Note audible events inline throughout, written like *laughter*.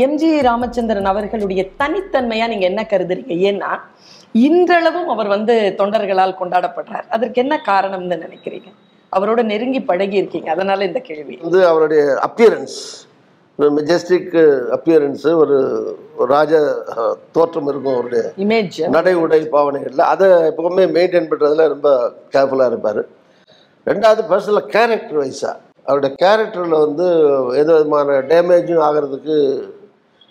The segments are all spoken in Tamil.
எம்ஜி ராமச்சந்திரன் அவர்களுடைய தனித்தன்மையா நீங்க என்ன கருதுறீங்க? ஏன்னா இன்றளவும் அவர் வந்து தொண்டர்களால் கொண்டாடப்படுறார். அதற்கு என்ன காரணம்னு நினைக்கிறீங்க? அவரோட நெருங்கி பழகி இருக்கீங்க. அதனால இந்த கேள்வி. வந்து அவருடைய அப்பியரன்ஸ் ஒரு மெஜஸ்டிக் அப்பியரன்ஸு ஒரு ராஜ தோற்றம் இருக்கும் அவருடைய இமேஜ் நடை உடை பாவனைகளில். அதை எப்பவுமே மெயின்டைன் பண்ணுறதுல ரொம்ப கேர்ஃபுல்லாக இருப்பார். ரெண்டாவது பர்சனல் கேரக்டர் வைஸாக அவருடைய கேரக்டரில் வந்து எந்த விதமான டேமேஜும் ஆகிறதுக்கு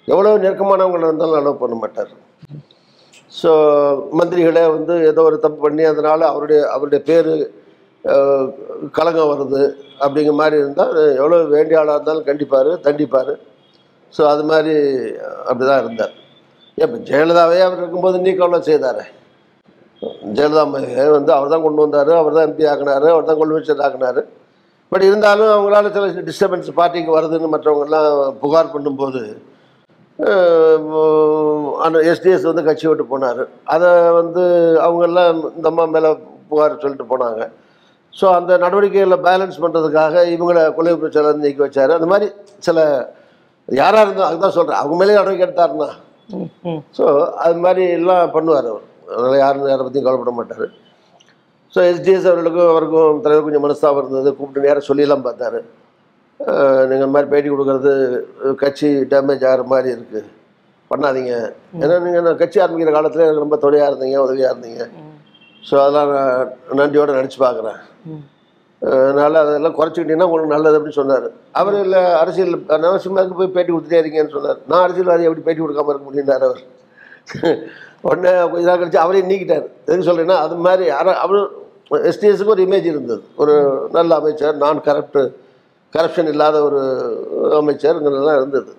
எவ்வளோ நெருக்கமானவங்களை இருந்தாலும் அலோவ் பண்ண மாட்டார். ஸோ மந்திரிகளை வந்து ஏதோ ஒரு தப்பு பண்ணி அதனால் அவருடைய அவருடைய பேர் கலங்கம் வருது அப்படிங்கிற மாதிரி இருந்தால் எவ்வளோ வேண்டிய ஆளாக இருந்தாலும் கண்டிப்பார் தண்டிப்பார். ஸோ அது மாதிரி அப்படி தான் இருந்தார். இப்போ ஜெயலலிதாவே அவர் இருக்கும்போது நீக்கம்லாம் செய்தார். ஜெயலலிதா வந்து அவர் தான் கொண்டு வந்தார் அவர் தான் எம்பி ஆக்கினார் அவர் தான் கொள்வச்சர் ஆக்கினார். பட் இருந்தாலும் அவங்களால சில டிஸ்டர்பன்ஸ் பார்ட்டிக்கு வருதுன்னு மற்றவங்கெல்லாம் புகார் பண்ணும்போது அந்த எஸ்டிஎஸ் வந்து கட்சி விட்டு போனார். அதை வந்து அவங்கெல்லாம் இந்த அம்மா மேலே புகார் சொல்லிட்டு போனாங்க. ஸோ அந்த நடவடிக்கைகளை பேலன்ஸ் பண்ணுறதுக்காக இவங்களை கொலை பிரச்சாரம் நீக்கி வச்சார். அந்த மாதிரி சில யாராக இருந்தோம் அதுதான் சொல்கிறேன் அவங்க மேலே நடவடிக்கை எடுத்தாருன்னா. ஸோ அது மாதிரி எல்லாம் பண்ணுவார் அவர். அதனால் யாரும் யாரை பற்றியும் கவலைப்பட மாட்டார். ஸோ எஸ்டிஎஸ் அவர்களுக்கும் அவருக்கும் தலைவர் கொஞ்சம் மனஸ்தாபம் இருந்தது. கூப்பிட்டு நேரம் சொல்லியெல்லாம் பார்த்தாரு. நீங்கள் இந்த மாதிரி பேட்டி கொடுக்கறது கட்சி டேமேஜ் ஆகிற மாதிரி இருக்குது பண்ணாதீங்க. ஏன்னா நீங்கள் கட்சி ஆரம்பிக்கிற காலத்தில் எனக்கு ரொம்ப துணையாக இருந்தீங்க உதவியாக இருந்தீங்க. ஸோ அதெல்லாம் நான் நன்றியோடு நினச்சி பார்க்குறேன். அதனால் அதெல்லாம் குறைச்சிக்கிட்டீங்கன்னா உங்களுக்கு நல்லது அப்படின்னு சொன்னார். அவர் இல்லை அரசியல் நரசிம்மருக்கு போய் பேட்டி கொடுத்துட்டே இருக்கீங்கன்னு சொன்னார். நான் அரசியல்வாதி எப்படி பேட்டி கொடுக்காம இருக்க முடியும்னார் அவர். உடனே கொஞ்ச நாள் கழிச்சு அவரையும் நீக்கிட்டார். எதுக்கு சொல்கிறேன்னா அது மாதிரி அவர் எஸ்டிஎஸ்க்கு ஒரு இமேஜ் இருந்தது. ஒரு நல்ல அமைச்சர் நான் கரப்ட் கரப்ஷன் இல்லாத ஒரு அமைச்சருங்கிறதெல்லாம் இருந்தது.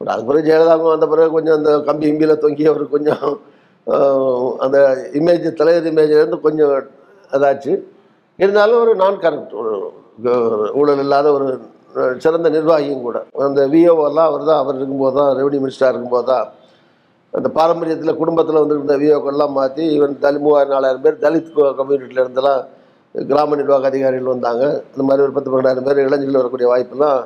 பட் அது பிறகு ஜெயலலிதாவுக்கும் வந்த பிறகு கொஞ்சம் அந்த கம்பி இம்பியில் தொங்கி அவர் கொஞ்சம் அந்த இமேஜ் தலைவர் இமேஜ்லேருந்து கொஞ்சம் அதாச்சு இருந்தாலும் ஒரு நான் கரப்ட் ஒரு ஊழல் இல்லாத ஒரு சிறந்த நிர்வாகியும் கூட. அந்த விஓவெல்லாம் அவர் தான் அவர் இருக்கும்போது தான் ரெவன்யூ மினிஸ்டராக இருக்கும்போது தான் அந்த பாரம்பரியத்தில் குடும்பத்தில் வந்துருந்த இந்த விஓக்கள்லாம் மாற்றி ஈவன் தலி மூவாயிரம் நாலாயிரம் பேர் தலித் கம்யூனிட்டியிலேருந்தெல்லாம் கிராம நிர்வாக அதிகாரிகள் வந்தாங்க. அந்த மாதிரி ஒரு பத்து பன்னெண்டாயிரம் பேர் இளைஞர்கள் வரக்கூடிய வாய்ப்பெல்லாம்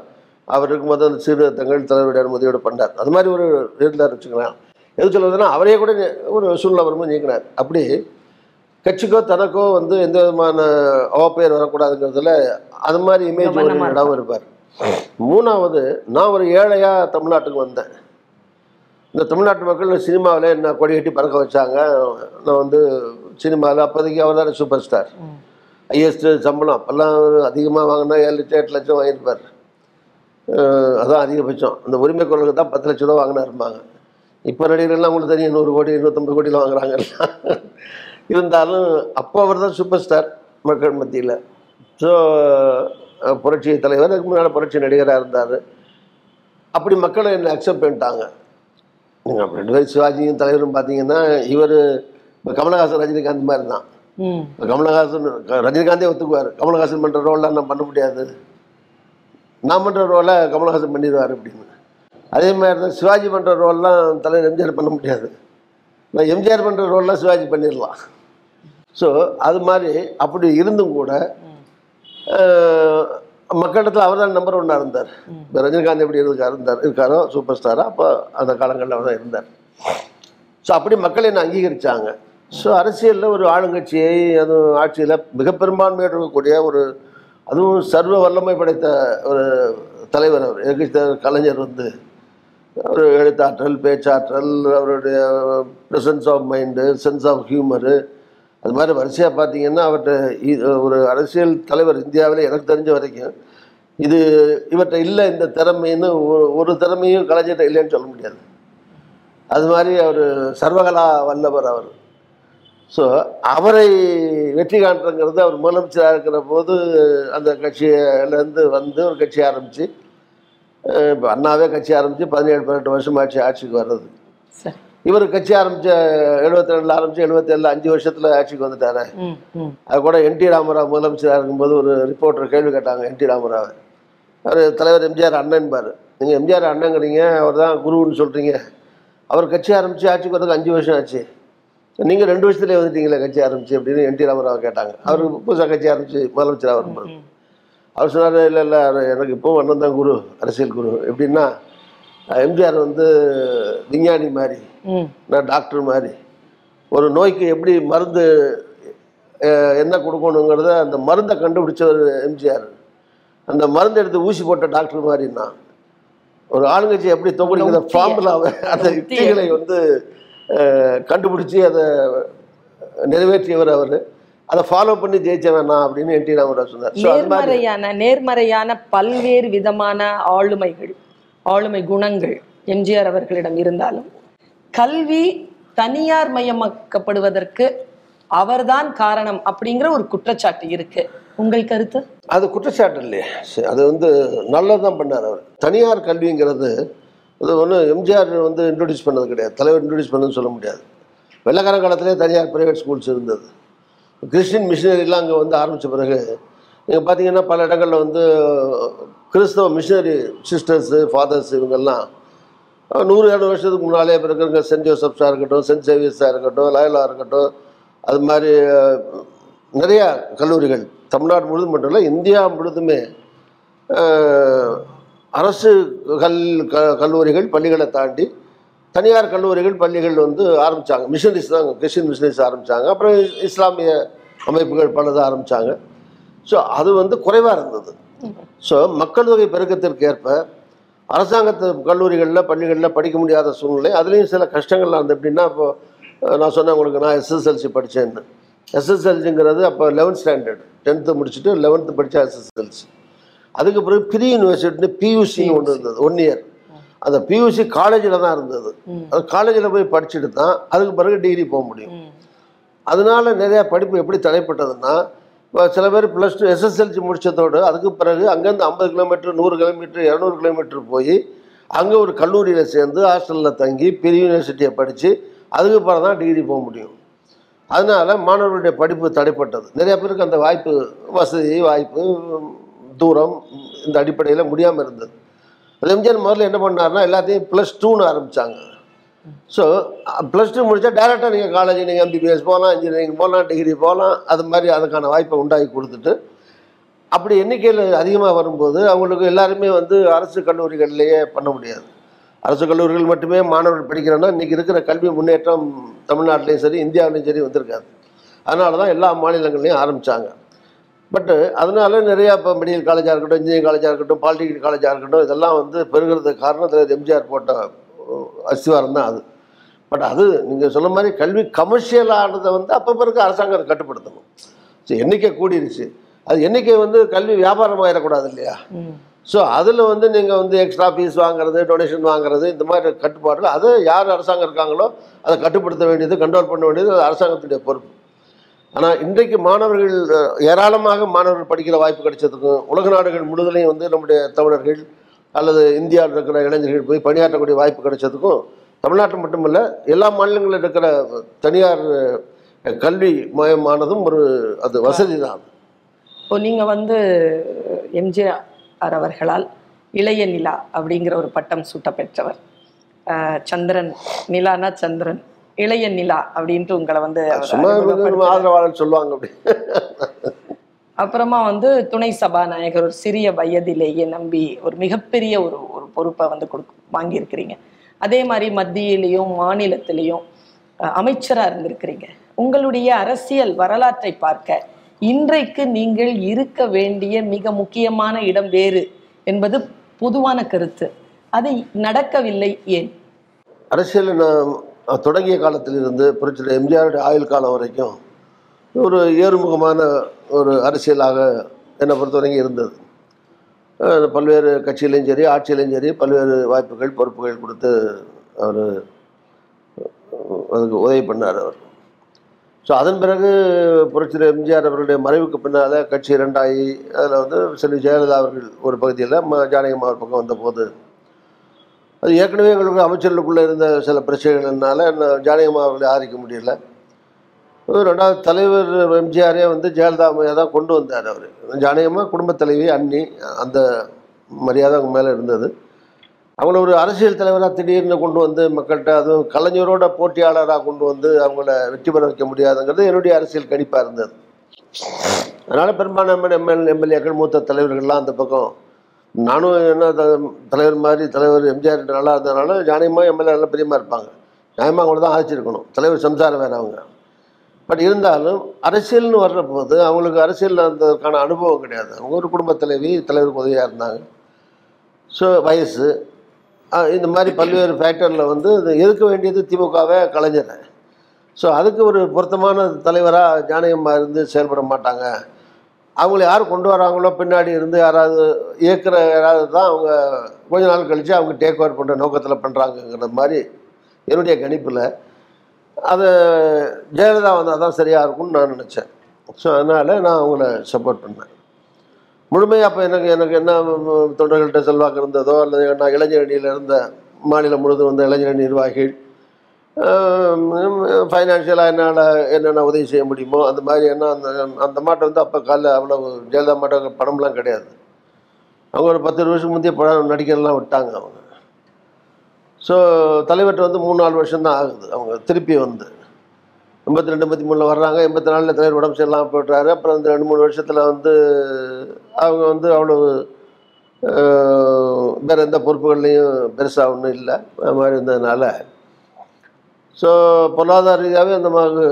அவர் இருக்கும்போது அந்த சீர்திருத்தங்கள் தலைவருடைய அனுமதியோடு பண்ணார். அது மாதிரி ஒரு இருந்தார் வச்சுக்கலாம் எது சொல்வதுன்னா அவரே கூட ஒரு சூழ்நிலை வரும்போது நீக்கினார். அப்படி கட்சிக்கோ தனக்கோ வந்து எந்த விதமான அவப்பெயர் வரக்கூடாதுங்கிறதுல அது மாதிரி இமேஜ் ஒரு இடம் இருப்பார். மூணாவது நான் ஒரு ஏழையாக தமிழ்நாட்டுக்கு வந்தேன். இந்த தமிழ்நாட்டு மக்கள் சினிமாவில் என்ன கொடி கட்டி பறக்க வச்சாங்க. நான் வந்து சினிமாவில் அப்போதைக்கு அவர் தான் சூப்பர் ஸ்டார். ஹையஸ்ட் சம்பளம். அப்போல்லாம் அதிகமாக வாங்கினா ஏழு லட்சம் எட்டு லட்சம் வாங்கியிருப்பார். அதுதான் அதான் அதிகபட்சம். அந்த உரிமை குரலுக்கு தான் பத்து லட்ச ரூபா வாங்கினாருப்பாங்க இப்போ நடிகர்கள்லாம் உங்களுக்கு தெரியும் நூறு கோடி நூற்றம்பது கோடியில் வாங்குறாங்க. இருந்தாலும் அப்போ அவர் தான் சூப்பர் ஸ்டார் மக்கள் மத்தியில். ஸோ புரட்சி தலைவர் அதுக்கு முன்னால் புரட்சி நடிகராக இருந்தார். அப்படி மக்களை என்னை அக்செப்ட் பண்ணிட்டாங்க. நீங்கள் ரெண்டு பேர் சிவாஜியும் தலைவரும் பார்த்தீங்கன்னா இவர் இப்போ கமலஹாசன் ரஜினிகாந்த் மாதிரி தான். கமலஹாசன் ரஜினிகாந்தே ஒத்துக்குவார். கமலஹாசன் பண்ணுற ரோல்லாம் நான் பண்ண முடியாது. நான் பண்ணுற ரோலை கமலஹாசன் பண்ணிடுவார் அப்படின்னு. அதே மாதிரி தான் சிவாஜி பண்ணுற ரோல்லாம் தலைவர் எம்ஜிஆர் பண்ண முடியாது. நான் எம்ஜிஆர் பண்ணுற ரோல்லாம் சிவாஜி பண்ணிடலாம். ஸோ அது மாதிரி அப்படி இருந்தும் கூட மக்களிடத்தில் அவர் தான் நம்பர் ஒன்னாக இருந்தார். இப்போ ரஜினிகாந்த் எப்படி இருக்கார்? இருந்தார். இருக்காரோ? சூப்பர் ஸ்டாராக அப்போ அந்த காலங்களில் அவர் தான் இருந்தார். ஸோ அப்படி மக்கள் என்ன அங்கீகரித்தாங்க ஸோ அரசியலில் ஒரு ஆளுங்கட்சியை அதுவும் ஆட்சியில் மிக பெரும்பான்மையோடு இருக்கக்கூடிய ஒரு அதுவும் சர்வ வல்லமை படைத்த ஒரு தலைவர் அவர். எதிர்கட்சி கலைஞர் வந்து ஒரு எழுத்தாற்றல் பேச்சாற்றல் அவருடைய presence of mind sense of humour அது மாதிரி வரிசையாக பார்த்தீங்கன்னா அவர்கிட்ட ஒரு அரசியல் தலைவர் இந்தியாவில் எனக்கு தெரிஞ்ச வரைக்கும் இது இவர்கிட்ட இல்லை இந்த திறமைன்னு ஒரு ஒரு திறமையும் கலைஞர்கிட்ட இல்லைன்னு சொல்ல முடியாது. அது மாதிரி அவர் சர்வகலா வல்லவர் அவர். ஸோ அவரை வெற்றி காண்றங்கிறது அவர் முதலமைச்சராக இருக்கிற போது அந்த கட்சியிலேருந்து வந்து ஒரு கட்சி ஆரம்பித்து இப்போ அண்ணாவே கட்சி ஆரம்பித்து பதினேழு பதினெட்டு வருஷம் ஆட்சி ஆட்சிக்கு வர்றது. இவர் கட்சி ஆரம்பித்த எழுபத்தி ரெண்டில் ஆரம்பித்து எழுபத்தேழில் அஞ்சு வருஷத்தில் ஆட்சிக்கு வந்துட்டாரு. அது கூட என்டி ராமராவ் முதலமைச்சராக இருக்கும்போது ஒரு ரிப்போர்ட்டர் கேள்வி கேட்டாங்க என்டி ராமராவ். அவர் தலைவர் எம்ஜிஆர் அண்ணன்பார் நீங்கள் எம்ஜிஆர் அண்ணங்கிறீங்க அவர் தான் குருன்னு சொல்கிறீங்க அவர் கட்சி ஆரம்பித்து ஆட்சிக்கு வரதுக்கு அஞ்சு வருஷம் ஆச்சு. நீங்கள் ரெண்டு வருஷத்துலேயே வந்துட்டீங்களே கட்சி ஆரம்பிச்சு அப்படின்னு என்டி ராமராவ் கேட்டாங்க. அவர் புதுசாக கட்சி ஆரம்பித்து முதலமைச்சராக வரும்போது அவர் சொன்னார் இல்லை இல்லை எனக்கு இப்போ அண்ணன் தான் குரு அரசியல் குரு. எப்படின்னா எம்ஜிஆர் வந்து விஞ்ஞானி மாதிரி நான் டாக்டர் மாதிரி ஒரு நோய்க்கு எப்படி மருந்து என்ன கொடுக்கணுங்கிறத அந்த மருந்தை கண்டுபிடிச்சவர் எம்ஜிஆர். அந்த மருந்து எடுத்து ஊசி போட்ட டாக்டர் மாதிரின்னா ஒரு ஆளுங்கட்சி எப்படி தொகுதிக்கிற உத்தியை. ஃபார்முலாவை அந்த. யுக்திகளை வந்து கண்டுபிடிச்சி அதை நிறைவேற்றியவர் அவர். அதை ஃபாலோ பண்ணி ஜெயிச்சவன் நான் அப்படின்னு என் டி ராமராவ் சொன்னார். நேர்மறையான நேர்மறையான பல்வேறு விதமான ஆளுமைகள் ஆளுமை குணங்கள் எம்ஜிஆர் அவர்களிடம் இருந்தாலும் கல்வி தனியார் மயமாக்கப்படுவதற்கு அவர்தான் காரணம் அப்படிங்கிற ஒரு குற்றச்சாட்டு இருக்கு. உங்கள் கருத்து? அது குற்றச்சாட்டு இல்லையே. அது வந்து நல்லதான் பண்ணார் அவர். தனியார் கல்விங்கிறது அது ஒன்றும் எம்ஜிஆர் வந்து இன்ட்ரடியூஸ் பண்ணது கிடையாது. தலைவர் இன்ட்ரடியூஸ் பண்ணதுன்னு சொல்ல முடியாது. வெள்ளக்கார காலத்திலே தனியார் பிரைவேட் ஸ்கூல்ஸ் இருந்தது. கிறிஸ்டின் மிஷினரிலாம் அங்கே வந்து ஆரம்பித்த பிறகு நீங்கள் பார்த்தீங்கன்னா பல இடங்களில் வந்து கிறிஸ்தவ மிஷினரி சிஸ்டர்ஸு ஃபாதர்ஸ் இவங்கெல்லாம் நூறு இரநூறு வருஷத்துக்கு முன்னாலே இப்போ இருக்கிற சென்ட் ஜோசப்ஸாக இருக்கட்டும் சென்ட் சேவியர்ஸாக இருக்கட்டும் லாயலாக இருக்கட்டும் அது மாதிரி நிறையா கல்லூரிகள் தமிழ்நாடு முழுதும் மட்டும் இல்லை இந்தியா முழுதுமே அரசு கல் க கல்லூரிகள் பள்ளிகளை தாண்டி தனியார் கல்லூரிகள் பள்ளிகள் வந்து ஆரம்பித்தாங்க மிஷனரிஸ் தான் கிறிஸ்டின் மிஷனரிஸ் ஆரம்பித்தாங்க அப்புறம் இஸ்லாமிய அமைப்புகள் பலது ஆரம்பித்தாங்க ஸோ அது வந்து குறைவாக இருந்தது. ஸோ மக்கள் தொகை பெருக்கத்திற்கு ஏற்ப அரசாங்கத்து கல்லூரிகளில் பள்ளிகளில் படிக்க முடியாத சூழ்நிலை அதுலேயும் சில கஷ்டங்கள்லாம் இருந்தது எப்படின்னா இப்போ நான் சொன்னேன் உங்களுக்கு நான் எஸ்எஸ்எல்சி படித்தேன்னு எஸ்எஸ்எல்சிங்கிறது அப்போ லெவன்த் ஸ்டாண்டர்ட் டென்த்து முடிச்சுட்டு லெவன்த்து படித்தா எஸ்எஸ்எல்சி அதுக்கு பிறகு ப்ரீ யூனிவர்சிட்டின்னு பியூசின்னு ஒன்று இருந்தது ஒன் இயர் அந்த பியூசி காலேஜில் தான் இருந்தது. அது காலேஜில் போய் படிச்சுட்டு தான் அதுக்கு பிறகு டிகிரி போக முடியும். அதனால நிறைய படிப்பு எப்படி தடைப்பட்டதுன்னா இப்போ சில பேர் ப்ளஸ் டூ எஸ்எஸ்எல்சி முடிச்சதோடு அதுக்கு பிறகு அங்கேருந்து ஐம்பது கிலோமீட்டர் நூறு கிலோமீட்டர் இரநூறு கிலோமீட்டர் போய் அங்கே ஒரு கல்லூரியில் சேர்ந்து ஹாஸ்டலில் தங்கி பெரிய யூனிவர்சிட்டியை படித்து அதுக்கு பிறகு தான் டிகிரி போக முடியும். அதனால மாணவர்களுடைய படிப்பு தடைப்பட்டது. நிறைய பேருக்கு அந்த வாய்ப்பு வசதி வாய்ப்பு தூரம் இந்த அடிப்படையில் முடியாமல் இருந்தது. எம்ஜிஆர் முதல்ல என்ன பண்ணாருன்னா எல்லாத்தையும் ப்ளஸ் டூன்னு ஆரம்பித்தாங்க ஸோ ப்ளஸ் டூ முடித்தா டேரெக்டாக நீங்கள் காலேஜ் நீங்கள் எம்பிபிஎஸ் போகலாம் இன்ஜினியரிங் போகலாம் டிகிரி போகலாம் அது மாதிரி அதுக்கான வாய்ப்பை உண்டாக்கி கொடுத்துட்டு அப்படி எண்ணிக்கையில் அதிகமாக வரும்போது அவங்களுக்கு எல்லாருமே வந்து அரசு கல்லூரிகள்லேயே பண்ண முடியாது. அரசு கல்லூரிகள் மட்டுமே மாணவர்கள் படிக்கிறோன்னா இன்றைக்கி இருக்கிற கல்வி முன்னேற்றம் தமிழ்நாட்டிலையும் சரி இந்தியாவிலையும் சரி வந்திருக்காது. அதனால தான் எல்லா மாநிலங்கள்லையும் ஆரம்பித்தாங்க பட்டு அதனால நிறையா இப்போ மெடிக்கல் காலேஜாக இருக்கட்டும் இன்ஜினியரிங் காலேஜாக இருக்கட்டும் பாலிடெக்னிக் காலேஜாக இருக்கட்டும் இதெல்லாம் வந்து பெருகிறதுக்கு காரணம் தலைவர் எம்ஜிஆர் போட்ட அஸ்திவாரம் தான் அது. பட் அது நீங்கள் சொன்ன மாதிரி கல்வி கமர்ஷியல் ஆனதை வந்து அப்போ பிறகு அரசாங்கம் அதை கட்டுப்படுத்தணும். ஸோ எண்ணிக்கை கூடிருச்சு. அது எண்ணிக்கை வந்து கல்வி வியாபாரம் ஆயிடக்கூடாது இல்லையா. ஸோ அதில் வந்து நீங்கள் வந்து எக்ஸ்ட்ரா ஃபீஸ் வாங்குறது டொனேஷன் வாங்குறது இந்த மாதிரி கட்டுப்பாடுகள் அதை யார் அரசாங்கம் இருக்காங்களோ அதை கட்டுப்படுத்த வேண்டியது கண்ட்ரோல் பண்ண வேண்டியது அரசாங்கத்துடைய பொறுப்பு. ஆனால் இன்றைக்கு மாணவர்கள் ஏராளமாக மாணவர்கள் படிக்கிற வாய்ப்பு கிடைச்சதுக்கும் உலக நாடுகள் முழுதலையும் வந்து நம்முடைய தமிழர்கள் அல்லது இந்தியாவில் இருக்கிற இளைஞர்கள் போய் பணியாற்றக்கூடிய வாய்ப்பு கிடைச்சதுக்கும் தமிழ்நாட்டில் மட்டுமல்ல எல்லா மாநிலங்களில் இருக்கிற தனியார் கல்வி மயமானதும் ஒரு அது வசதி தான் இப்போ நீங்கள் வந்து எம்ஜிஆர் அவர்களால் இளைய நிலா அப்படிங்கிற ஒரு பட்டம் சூட்ட பெற்றவர் சந்திரன் நிலானா சந்திரன். இளைய நிலா அப்படின்ட்டு உங்களை வந்து. ஆதரவாளர் சொல்லுவாங்க அப்படி. அப்புறமா வந்து துணை சபாநாயகர் ஒரு சிறிய வயதிலேயே நம்பி ஒரு மிகப்பெரிய ஒரு ஒரு பொறுப்பை வந்து கொடு வாங்கியிருக்கிறீங்க. அதே மாதிரி மத்தியிலையும் மாநிலத்திலையும் அஹ், அமைச்சரா இருந்திருக்கிறீங்க. உங்களுடைய அரசியல் வரலாற்றை பார்க்க இன்றைக்கு நீங்கள் இருக்க வேண்டிய மிக முக்கியமான இடம் வேறு என்பது பொதுவான கருத்து. அது நடக்கவில்லை ஏன்? அரசியல் நான் தொடங்கிய காலத்திலிருந்து புரட்சி எம்ஜிஆருடைய ஆயுள் காலம் வரைக்கும் ஒரு ஏறுமுகமான ஒரு அரசியலாக என்னை பொறுத்தவரைக்கும் இருந்தது. பல்வேறு கட்சியிலையும் சரி ஆட்சியிலையும் சரி பல்வேறு வாய்ப்புகள் பொறுப்புகள் கொடுத்து அவர் அதுக்கு உதவி பண்ணார் அவர். ஸோ அதன் பிறகு புரட்சியர் எம்ஜிஆர் அவர்களுடைய மறைவுக்கு பின்னால் கட்சி ரெண்டாயி அதில் வந்து செல்வி ஜெயலலிதா அவர்கள் ஒரு பகுதியில் ம ஜானகம்மா ஒரு பக்கம் வந்தபோது அது ஏற்கனவே எங்களுக்கு அமைச்சர்களுக்குள்ளே இருந்த சில பிரச்சனைகள்னால நான் ஜானகிமா அவர்களை ஆதரிக்க முடியல. ரெண்டாவது தலைவர் எம்ஜிஆரே வந்து ஜெயலலிதா அம்மையை தான் கொண்டு வந்தார் அவர். ஜானகிமா குடும்பத் தலைவி அண்ணி அந்த மரியாதை அவங்க மேலே இருந்தது. அவங்கள ஒரு அரசியல் தலைவராக திடீர்னு கொண்டு வந்து மக்கள்கிட்ட அதுவும் கலைஞரோட போட்டியாளராக கொண்டு வந்து அவங்கள வெற்றி பெற வைக்க முடியாதுங்கிறது என்னுடைய அரசியல் கணிப்பாக இருந்தது. அதனால் பெரும்பான்மை எம்எல் எம்எல்ஏக்கள் மூத்த தலைவர்கள்லாம் அந்த பக்கம் நானும் என்ன த- தலைவர் மாதிரி தலைவர் எம்ஜிஆர் நல்லா இருந்ததுனால ஜானியம்மா எம்எல்ஏ நல்லா பிரியமாக இருப்பாங்க. நியாயமாக அவங்கள தான் ஆதரிச்சிருக்கணும். தலைவர் சம்சாரம் வேறு அவங்க. பட் இருந்தாலும் அரசியல்னு வர்ற போது அவங்களுக்கு அரசியலில் இருந்ததுக்கான அனுபவம் கிடையாது. அவங்க ஒரு குடும்ப தலைவி தலைவருக்கு உதவியாக இருந்தாங்க. ஸோ வயசு. இந்த மாதிரி பல்வேறு ஃபேக்டரில் வந்து இது இருக்க வேண்டியது திமுகவே கலைஞர். ஸோ அதுக்கு ஒரு பொருத்தமான தலைவராக ஜானகம்மா இருந்து செயல்பட மாட்டாங்க. அவங்கள யார் கொண்டு வராங்களோ பின்னாடி இருந்து யாராவது இயக்குற யாராவது தான் அவங்க கொஞ்ச நாள் கழித்து அவங்க டேக் ஓவர் பண்ணுற நோக்கத்தில் பண்ணுறாங்கங்கிற மாதிரி என்னுடைய கணிப்பில். அது ஜெயலலிதா வந்தால் தான் சரியாக இருக்கும்னு நான் நினச்சேன். ஸோ அதனால் நான் அவங்கள சப்போர்ட் பண்ணேன். முழுமையாக அப்போ எனக்கு எனக்கு என்ன தொண்டர்கள்ட்ட செல்வாக்கு இருந்ததோ அல்லது நான் இளைஞரணியில் இருந்த மாநிலம் முழுவதும் வந்த இளைஞரணி நிர்வாகிகள் ஃபைனான்ஷியலாக என்னால் என்னென்ன உதவி செய்ய முடியுமோ அந்த மாதிரி என்ன அந்த அந்த மாட்டை வந்து அப்போ காலைல அவ்வளோ ஜெயலலிதா மாட்டை படம்லாம் கிடையாது. அவங்க ஒரு பத்து வருஷம் முந்தைய படம் நடிக்கலாம் விட்டாங்க அவங்க. ஸோ தலைவர்கிட்ட வந்து மூணு நாலு வருஷம் தான் ஆகுது. அவங்க திருப்பி வந்து. எண்பத்தி ரெண்டு எண்பத்தி மூணில் வர்றாங்க. எண்பத்தி நாலில் தலைவர் உடம்பு சரியில்லாமல் போய்ட்றாரு. அப்புறம் அந்த ரெண்டு மூணு வருஷத்தில் வந்து அவங்க வந்து அவ்வளோ வேறு வேற எந்த பொறுப்புகள்லையும் பெருசாக ஒன்றும் இல்லை. அது மாதிரி இருந்ததுனால ஸோ பொருளாதார ரீதியாகவே அந்த மாதிரி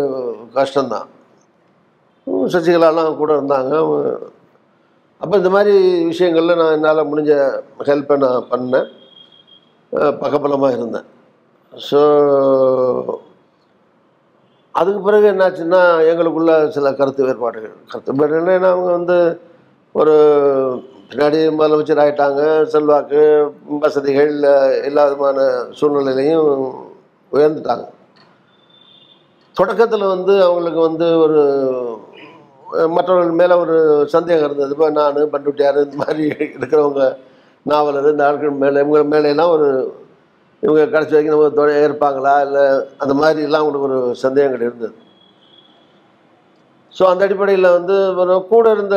கஷ்டம்தான். சசிகலாலாம் கூட இருந்தாங்க. அப்போ இந்த மாதிரி விஷயங்களில் நான் என்னால் முடிஞ்ச ஹெல்ப்பை நான் பண்ணேன். பக்கபலமாக இருந்தேன். ஸோ அதுக்கு பிறகு என்னாச்சுன்னா எங்களுக்குள்ள சில கருத்து வேறுபாடுகள். கருத்து வேறுபாடு என்னன்னா அவங்க வந்து ஒரு பின்னாடி முதலமைச்சர் ஆகிட்டாங்க செல்வாக்கு வசதிகள் எல்லா விதமான சூழ்நிலையிலையும் உயர்ந்துட்டாங்க. தொடக்கத்தில் வந்து அவங்களுக்கு வந்து ஒரு மற்றவர்கள் மேலே ஒரு சந்தேகம் இருந்தது. இப்போ நான் பண்டுட்டியார் இந்த மாதிரி இருக்கிறவங்க நாவலர் இந்த ஆட்கள் மேலே இவங்க மேலேலாம் ஒரு இவங்க கடைசி வரைக்கும் நம்ம தொழில் இருப்பாங்களா இல்லை அந்த மாதிரிலாம் அவங்களுக்கு ஒரு சந்தேகங்கள் இருந்தது. ஸோ அந்த அடிப்படையில் வந்து ஒரு கூட இருந்த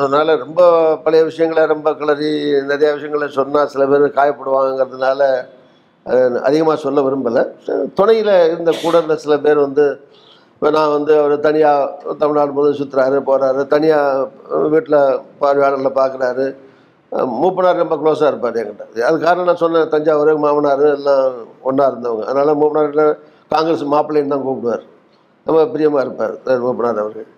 அதனால் ரொம்ப பழைய விஷயங்களை ரொம்ப கிளறி நிறையா விஷயங்களை சொன்னால் சில பேர் காயப்படுவாங்கிறதுனால அதிகமாக சொல்ல விரும்பலை. துணையில் இருந்த கூட இருந்த சில பேர் வந்து இப்போ நான் வந்து அவர் தனியாக தமிழ்நாடு முதல் சுற்றுறாரு போகிறாரு தனியாக வீட்டில் பார்வையாளர்களை பார்க்குறாரு மூப்பனார் ரொம்ப க்ளோஸாக இருப்பார் என்கிட்ட. அது காரணம் நான் சொன்னேன் தஞ்சாவூர் மாமனார் எல்லாம் ஒன்றா இருந்தவங்க. அதனால் மூப்பனார் காங்கிரஸ் மாப்பிள்ளைன்னு தான் கூப்பிடுவார். ரொம்ப பிரியமாக இருப்பார் மூப்பனார் அவர்கள்.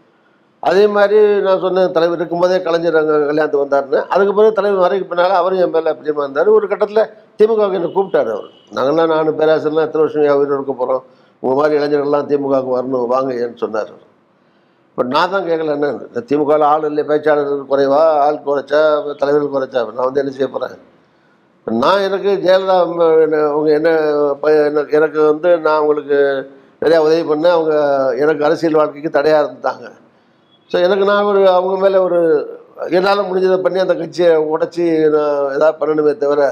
அதே மாதிரி நான் சொன்ன தலைவர் இருக்கும்போதே கலைஞர் அங்கே கல்யாணத்துக்கு வந்தார்னு அதுக்கு பிறகு தலைவர் வரைக்கும் பின்னால் அவரும் என் மேலே பிரியமாக இருந்தார். ஒரு கட்டத்தில் திமுகவுக்கு என்னை கூப்பிட்டாரு அவர். நாங்கள்லாம் நானும் பேராசிரியர்லாம் எத்தனை வருஷம் யாரும் இருக்க போகிறோம் உங்கள் மாதிரி இளைஞர்கள்லாம் திமுகவுக்கு வரணும் வாங்க ஏன்னு சொன்னார் இப்போ நான் தான் கேட்கல என்ன இந்த திமுகவில் ஆள் இல்லை பேச்சாளர்கள் குறைவா ஆள் குறைச்சா தலைவர்கள் குறைச்சா நான் வந்து என்ன செய்ய போகிறேன் நான் எனக்கு ஜெயலலிதா என்ன- அவங்க என்ன ப- எனக்கு எனக்கு வந்து நான் உங்களுக்கு நிறையா உதவி பண்ணேன். அவங்க எனக்கு அரசியல் வாழ்க்கைக்கு தடையாக இருந்துட்டாங்க ஸோ எனக்கு நான் ஒரு அவங்க மேலே ஒரு என்னால் முடிஞ்சதை பண்ணி அந்த கட்சியை உடச்சி நான் எதாவது பண்ணணுமே தவிர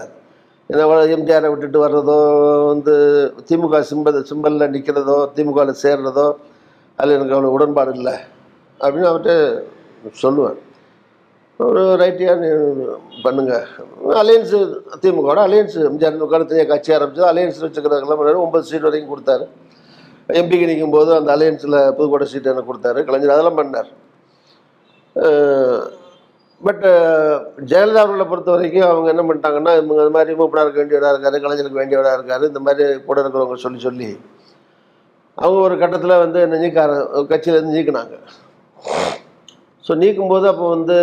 என்ன எம்ஜிஆரை விட்டுட்டு வர்றதோ வந்து திமுக சிம்பல் சிம்பலில் நிற்கிறதோ திமுகவில் சேர்றதோ அதில் எனக்கு அவ்வளோ உடன்பாடு இல்லை. அப்படின்னு அவர்கிட்ட சொல்லுவேன். ஒரு ரைட்டியாக பண்ணுங்க. அலையன்ஸு திமுகவோட அலையன்ஸ் எம்ஜிஆர் உட்காந்து கட்சி ஆரம்பிச்சது. அலையன்ஸ் வச்சுக்கிறதுக்கெல்லாம் பண்ணாரு ஒன்பது சீட் வரைக்கும் கொடுத்தாரு. எம்பிக்கு நிற்கும் போது அந்த அலையன்ஸில் புதுக்கோட்டை சீட் எனக்கு கொடுத்தாரு. கலைஞர் அதெல்லாம் பண்ணார். பட்டு ஜெயலலிதா அவர்களை பொறுத்த வரைக்கும் அவங்க என்ன பண்ணிட்டாங்கன்னா இவங்க இந்த மாதிரி மூப்பனாருக்கு வேண்டியவராக இருக்காரு கலைஞருக்கு வேண்டியவராக இருக்காரு இந்த மாதிரி கூட இருக்கிறவங்க சொல்லி சொல்லி அவங்க ஒரு கட்டத்தில் வந்து என்ன நீக்க கட்சியிலேருந்து நீக்கினாங்க. ஸோ நீக்கும்போது அப்போ வந்து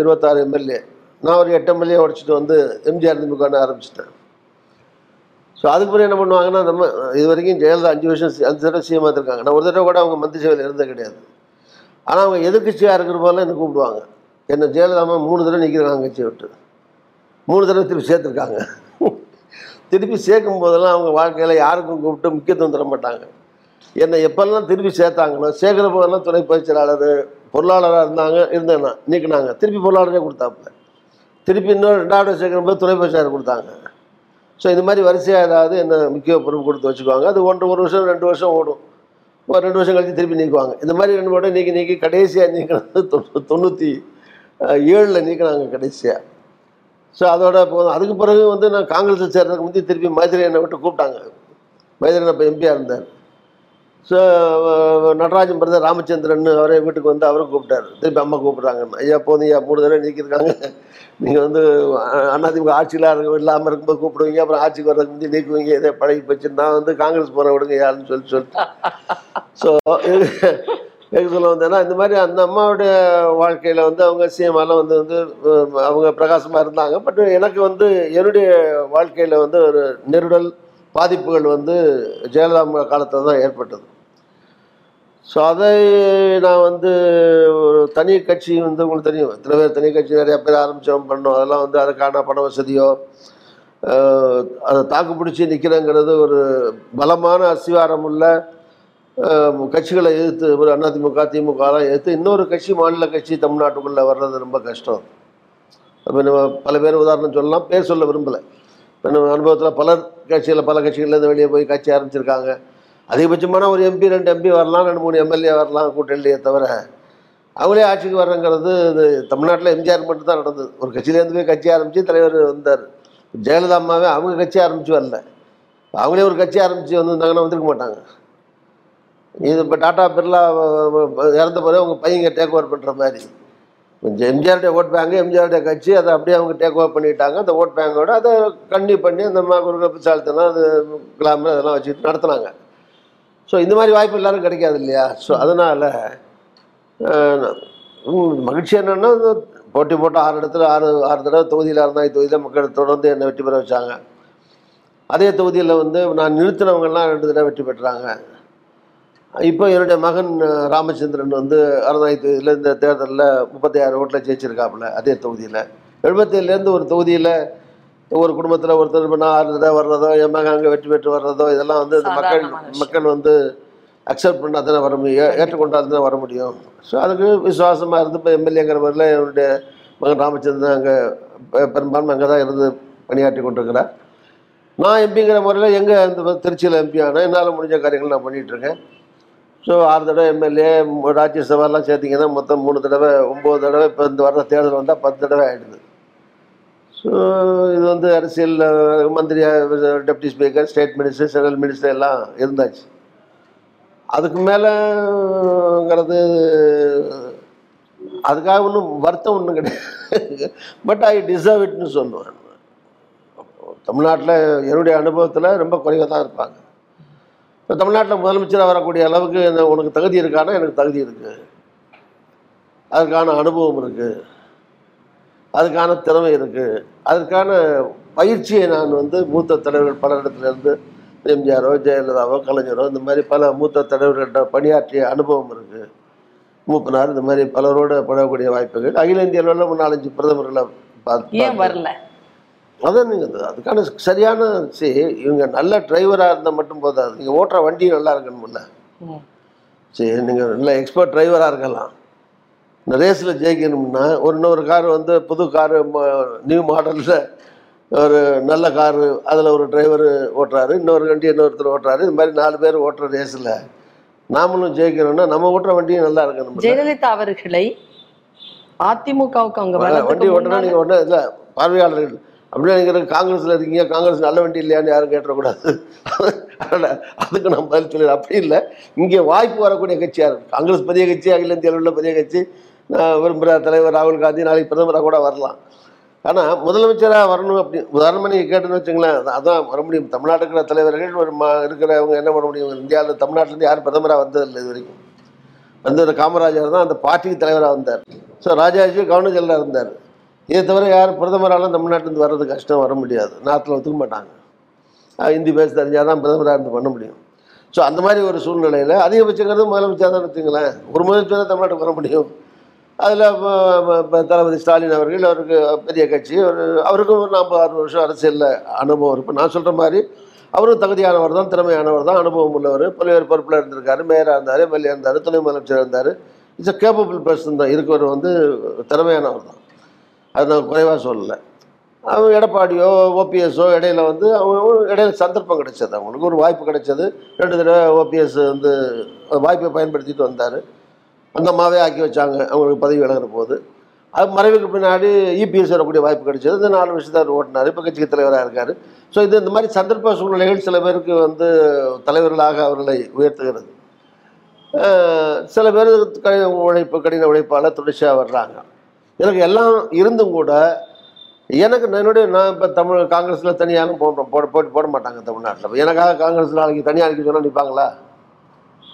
இருபத்தாறு எம்எல்ஏ நான் ஒரு எட்டு எம்எல்ஏ உடச்சிட்டு வந்து எம்ஜிஆர் திமுகன்னு ஆரம்பிச்சிட்டேன். ஸோ அதுக்கு பிறகு என்ன பண்ணுவாங்கன்னா நம்ம இது வரைக்கும் ஜெயலலிதா அஞ்சு வருஷம் அஞ்சு தடவை சிஎம் இருக்காங்க நான் ஒரு தடவை கூட அவங்க மந்திரி சபையில் இருந்தது கிடையாது. ஆனால் அவங்க எதிர்கட்சியாக இருக்கிற போதெல்லாம் என்ன கூப்பிடுவாங்க? என்ன ஜெயலலிதா மூணு தடவை நிற்கிறாங்க கட்சியை விட்டு. மூணு தடவை திருப்பி சேர்த்துருக்காங்க. திருப்பி சேர்க்கும் போதெல்லாம் அவங்க வாழ்க்கையில் யாருக்கும் கூப்பிட்டு முக்கியத்துவம் தர மாட்டாங்க. என்னை எப்பெல்லாம் திருப்பி சேர்த்தாங்களோ சேர்க்குற போதெல்லாம் துணை பயிற்சியாளர் பொருளாளராக இருந்தாங்க இருந்தேன்னா நீக்கினாங்க. திருப்பி பொருளாளரே கொடுத்தாப்புல. திருப்பி இன்னொரு ரெண்டாவது சேர்க்கிற போது துணை பயிற்சியாளர் கொடுத்தாங்க. ஸோ இது மாதிரி வரிசையாக ஏதாவது என்ன முக்கிய பொறுப்பு கொடுத்து வச்சுக்குவாங்க? அது ஒன்று ஒரு வருஷம் ரெண்டு வருஷம் ஓடும். ஒரு ரெண்டு வருஷம் கழித்து திருப்பி நீக்குவாங்க. இந்த மாதிரி ரெண்டு மட்டும் நீக்கி நீக்கி கடைசியாக நீக்கினது தொண்ணூ தொண்ணூற்றி ஏழில் நீக்கினாங்க கடைசியாக ஸோ அதோட போதும். அதுக்கு பிறகு வந்து நான் காங்கிரஸில் சேர்றதுக்கு முந்தைய திருப்பி மைத்திரி என்னை விட்டு கூப்பிட்டாங்க. மைத்திரி அப்போ எம்பியாக இருந்தார். ஸோ நடராஜன் பிறந்த ராமச்சந்திரன் அவரே வீட்டுக்கு வந்து அவரும் கூப்பிட்டாரு. திருப்பி அம்மா கூப்பிட்றாங்க ஐயா போதும் ஐயா மூணு தடவை நீக்கியிருக்காங்க. நீங்கள் வந்து அ- அதிமுக ஆட்சியில் இருக்க இல்லாமல் இருக்கும்போது கூப்பிடுவீங்க. அப்புறம் ஆட்சிக்கு வர்றதுக்கு முந்தி நீக்குவீங்க. இதே பழகி போச்சு நான் வந்து காங்கிரஸ் போன விடுங்க யாருன்னு சொல்லி சொல்லிட்டு. ஸோ எனக்கு சொல்ல வந்தேன்னா இந்த மாதிரி அந்த அம்மாவுடைய வாழ்க்கையில் வந்து அவங்க சிஎம்ஆலாம் வந்து வந்து அவங்க பிரகாசமாக இருந்தாங்க. பட் எனக்கு வந்து என்னுடைய வாழ்க்கையில் வந்து ஒரு நெருடல் பாதிப்புகள் வந்து ஜெயலலிதா காலத்தில் தான் ஏற்பட்டது. ஸோ அதை நான் வந்து ஒரு தனி கட்சி வந்து உங்களுக்கு தெரியும். இத்தனை பேர் தனி கட்சி நிறையா பேர் ஆரம்பித்தோம் பண்ணோம். அதெல்லாம் வந்து அதுக்கான பண வசதியோ அதை தாக்கு பிடிச்சி நிற்கிறேங்கிறது ஒரு பலமான அஸ்திவாரம் உள்ள கட்சிகளை எதிர்த்து ஒரு அதிமுக திமுகலாம் எதிர்த்து இன்னொரு கட்சி மாநில கட்சி தமிழ்நாட்டுக்குள்ளே வர்றது ரொம்ப கஷ்டம். இப்போ நம்ம பல பேர் உதாரணம் சொல்லலாம் பேர் சொல்ல விரும்பலை. இப்போ நம்ம அனுபவத்தில் பல கட்சியில் பல கட்சிகள்லேருந்து வெளியே போய் கட்சி ஆரம்பிச்சிருக்காங்க. அதிகபட்சமான ஒரு எம்பி ரெண்டு எம்பி வரலாம் ரெண்டு மூணு எம்எல்ஏ வரலாம் கூட்டணியே தவிர அவங்களே ஆட்சிக்கு வர்றங்கிறது இது தமிழ்நாட்டில் எம்ஜிஆர் மட்டும் தான் நடந்தது. ஒரு கட்சியிலேருந்து போய் கட்சி ஆரம்பித்து தலைவர் வந்தார். ஜெயலலிதா அம்மாவே அவங்க கட்சி ஆரம்பித்து வரல. அவங்களே ஒரு கட்சி ஆரம்பித்து வந்திருந்தாங்கன்னா வந்திருக்க மாட்டாங்க. இது இப்போ டாடா பிர்லா இறந்த பிறகு அவங்க பையங்க டேக் ஓவர் பண்ணுற மாதிரி. கொஞ்சம் எம்ஜிஆர்டைய ஓட் பேங்கு எம்ஜிஆர்டைய கட்சி அதை அப்படியே அவங்க டேக் ஓவர் பண்ணிட்டாங்க. அந்த ஓட் பேங்கோட அதை கண்டி பண்ணி அந்த குறுக்க பிச்சாலத்தெல்லாம் அது கிளாமர் அதெல்லாம் வச்சுட்டு நடத்துனாங்க. ஸோ இந்த மாதிரி வாய்ப்பு எல்லாரும் கிடைக்காது இல்லையா? ஸோ அதனால் மகிழ்ச்சி என்னென்னா போட்டி போட்டு ஆறு இடத்துல ஆறு ஆறு தடவை தொகுதியில் இருந்தால் தொகுதியில் மக்கள் தொடர்ந்து என்னை வெற்றி பெற வச்சாங்க. அதே தொகுதியில் வந்து நான் நிறுத்தினவங்கெல்லாம் ரெண்டு தடவை வெற்றி பெற்றாங்க. இப்போ என்னுடைய மகன் ராமச்சந்திரன் வந்து தொகுதியில் இந்த தேர்தலில் முப்பத்தி ஆறு ஓட்டில் ஜெயிச்சிருக்காப்புல அதே தொகுதியில். எழுபத்தேழுலேருந்து ஒரு தொகுதியில் ஒரு குடும்பத்தில் ஒருத்தர் இப்போ நான் ஆறு தடவை வர்றதோ என் மகன் அங்கே வெற்றி பெற்று வர்றதோ இதெல்லாம் வந்து இந்த மக்கள். மக்கள் வந்து அக்செப்ட் பண்ணா தானே வர முடியும் ஏற்றுக்கொண்டால் தானே வர முடியும். ஸோ அதுக்கு விசுவாசமாக இருந்து இப்போ எம்எல்ஏங்கிற முறையில் என்னுடைய மகன் ராமச்சந்திரன் அங்கே பெரும்பான்மை அங்கே தான் இருந்து பணியாற்றி கொண்டிருக்கிறார். நான் எம்பிங்கிற முறையில் எங்கே இந்த திருச்சியில் எம்பி ஆனால் என்னால் முடிஞ்ச காரியங்கள் நான் பண்ணிகிட்ருக்கேன் ஸோ ஆறு தடவை எம்எல்ஏ ராஜ்யசபாலாம் சேர்த்திங்கன்னா மொத்தம் மூணு தடவை ஒம்பது தடவை இப்போ இந்த வர்ற தேர்தல் வந்தால் பத்து தடவை ஆகிடுது ஸோ இது வந்து அரசியல் மந்திரி deputy speaker state minister central minister எல்லாம் இருந்தாச்சு. அதுக்கு மேலேங்கிறது அதுக்காக ஒன்றும் வருத்தம் ஒன்றும் கிடையாது. பட் ஐ டிசர்வ் இட்னு சொல்லுவேன். தமிழ்நாட்டில் என்னுடைய அனுபவத்தில் ரொம்ப குறைவாக தான் இருப்பாங்க. இப்போ தமிழ்நாட்டில் முதலமைச்சராக வரக்கூடிய அளவுக்கு உனக்கு தகுதி இருக்கானா? எனக்கு தகுதி இருக்குது அதுக்கான அனுபவம் இருக்குது அதுக்கான திறமை இருக்குது அதற்கான பயிற்சியை நான் வந்து மூத்த தலைவர்கள் பல இடத்துலேருந்து எம்ஜிஆரோ ஜெயலலிதாவோ கலைஞரோ இந்த மாதிரி பல மூத்த தலைவர்கள்ட்ட பணியாற்றிய அனுபவம் இருக்குது மூப்பனார் இந்த மாதிரி பலரோடு பழகக்கூடிய வாய்ப்புகள். அகில இந்திய அளவில் ஒரு நாலஞ்சு பிரதமர்களை பார்த்து ஏன் வரல? அதான் நீங்கள் அதுக்கான சரியான சரி இவங்க நல்ல டிரைவராக இருந்தால் மட்டும் போதாது. நீங்கள் ஓட்டுற வண்டி நல்லா இருக்கணும்ல. சரி நீங்கள் நல்ல எக்ஸ்பர்ட் டிரைவராக இருக்கலாம். இந்த ரேஸில் ஜெயிக்கணும்னா ஒரு இன்னொரு கார் வந்து புது காரு நியூ மாடலில் ஒரு நல்ல காரு அதில் ஒரு டிரைவர் ஓட்டுறாரு இன்னொரு வண்டி இன்னொருத்தர் ஓட்டுறாரு. இது மாதிரி நாலு பேர் ஓட்டுற ரேஸில் நாமளும் ஜெயிக்கணும்னா நம்ம ஓட்டுற வண்டியும் நல்லா இருக்கணும் ஜெயலலிதா அவர்களை அதிமுகவுக்கு அவங்க வண்டி ஓட்டினா நீங்கள் ஒன்றும் இல்லை பார்வையாளர்கள் அப்படின்னு நீங்கள் காங்கிரஸில் இருக்கீங்க காங்கிரஸ் நல்ல வண்டி இல்லையான்னு யாரும் கேட்டுறக்கூடாது. அதனால் அதுக்கு நான் பதில் சொல்லி அப்படி இல்லை. இங்கே வாய்ப்பு வரக்கூடிய கட்சியாக இருக்கும் காங்கிரஸ் பெரிய கட்சி அகில இந்திய அளவில் பெரிய கட்சி. நான் விரும்புகிற தலைவர் ராகுல் காந்தி நாளைக்கு பிரதமராக கூட வரலாம். ஆனால் முதலமைச்சராக வரணும் அப்படி உதாரணமாக நீங்கள் கேட்டுன்னு வச்சுங்களேன் அதான் வர முடியும். தமிழ்நாட்டுக்கு இருக்கிற தலைவர்கள் ஒரு மா இருக்கிறவங்க என்ன பண்ண முடியும்? இந்தியாவில் தமிழ்நாட்டிலேருந்து யாரும் பிரதமராக வந்ததில்லை இது வரைக்கும். வந்தது காமராஜர் தான் அந்த பார்ட்டிக்கு தலைவராக வந்தார். ஸோ ராஜாஜி கவர்னர் ஜெனரலாக இருந்தார். இதை தவிர யாரும் பிரதமராலும் தமிழ்நாட்டிலேருந்து வர்றது கஷ்டம் வர முடியாது. நாட்டில் ஒத்துக்க மாட்டாங்க. ஹிந்தி பேச தெரிஞ்சால் தான் பிரதமராக இருந்து பண்ண முடியும். ஸோ அந்த மாதிரி ஒரு சூழ்நிலையில் அதிகபட்சங்கிறது முதலமைச்சர் தான் எடுத்துங்களேன் ஒரு முதலமைச்சர் தான் தமிழ்நாட்டுக்கு வர முடியும். அதில் தளபதி ஸ்டாலின் அவர்கள் அவருக்கு பெரிய கட்சி அவர் அவருக்கும் ஒரு நாற்பது ஆறு வருஷம் அரசியலில் அனுபவம் இருக்கும் நான் சொல்கிற மாதிரி அவரும் தகுதியானவர் தான் திறமையானவர் தான் அனுபவம் உள்ளவர். பல்வேறு பொறுப்பில் இருந்திருக்காரு. மேயராக இருந்தார் எம்எல்ஏ இருந்தார் துணை முதலமைச்சர் இருந்தார். இட்ஸ் அ கேப்பபிள் பர்சன் தான். இருக்கவர் வந்து திறமையானவர் தான். அது நான் குறைவாக சொல்லலை. அவங்க எடப்பாடியோ ஓபிஎஸ்ஸோ இடையில வந்து அவங்க இடையில சந்தர்ப்பம் கிடைச்சது. அவங்களுக்கு ஒரு வாய்ப்பு கிடைச்சது. ரெண்டு தடவை ஓபிஎஸ் வந்து வாய்ப்பை பயன்படுத்திட்டு வந்தார். அந்த அம்மாவே ஆக்கி வச்சாங்க அவங்களுக்கு பதவி விலகிற போது. அது மறைவுக்கு பின்னாடி இபிஎஸ் வரக்கூடிய வாய்ப்பு கிடைச்சது. இந்த நாலு வருஷம் அவர் ஓட்டினார். இப்போ கட்சிக்கு தலைவராக இருக்கார். ஸோ இது இந்த மாதிரி சந்தர்ப்ப சூழ்நிலைகள் சில பேருக்கு வந்து தலைவர்களாக அவர்களை உயர்த்துகிறது. சில பேர் கடின உழைப்பு கடின உழைப்பால் தொடர்ச்சியாக வர்றாங்க. எனக்கு எல்லாம் இருந்தும் கூட எனக்கு என்னுடைய நான் இப்போ தமிழ் காங்கிரஸில் தனியாகவும் போட போட போட்டு போட மாட்டாங்க தமிழ்நாட்டில். எனக்காக காங்கிரஸ் நாளைக்கு தனியாக இருக்க சொன்னால் நிற்பாங்களா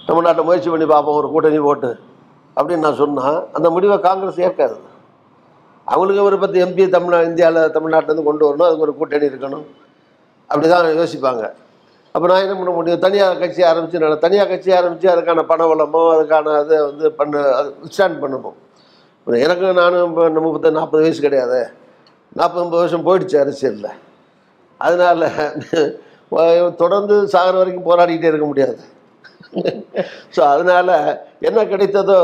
தமிழ்நாட்டில் முயற்சி பண்ணி பார்ப்போம் ஒரு கூட்டணி போட்டு அப்படின்னு நான் சொன்னால் அந்த முடிவை காங்கிரஸ் ஏற்காது. அவங்களுக்கு ஒரு பத்து எம்பி தமிழ்நா இந்தியாவில் தமிழ்நாட்டிலேருந்து கொண்டு வரணும் அதுக்கு ஒரு கூட்டணி இருக்கணும். அப்படி தான் யோசிப்பாங்க. அப்போ நான் என்ன பண்ண முடியும்? தனியார் கட்சி ஆரம்பித்து நான் தனியார் கட்சி ஆரம்பித்து அதுக்கான பண வளமோ அதுக்கான இதை வந்து பண்ண அது ஸ்டாண்ட் பண்ணணும் எனக்கு நானும் இப்போ முப்பத்தி நாற்பது வயசு கிடையாது. நாற்பது ஐம்பது வருஷம் போயிடுச்சு அரசியலில். அதனால் *laughs* தொடர்ந்து சாகிற வரைக்கும் போராடிக்கிட்டே இருக்க முடியாது. *laughs* ஸோ அதனால் என்ன கிடைத்ததோ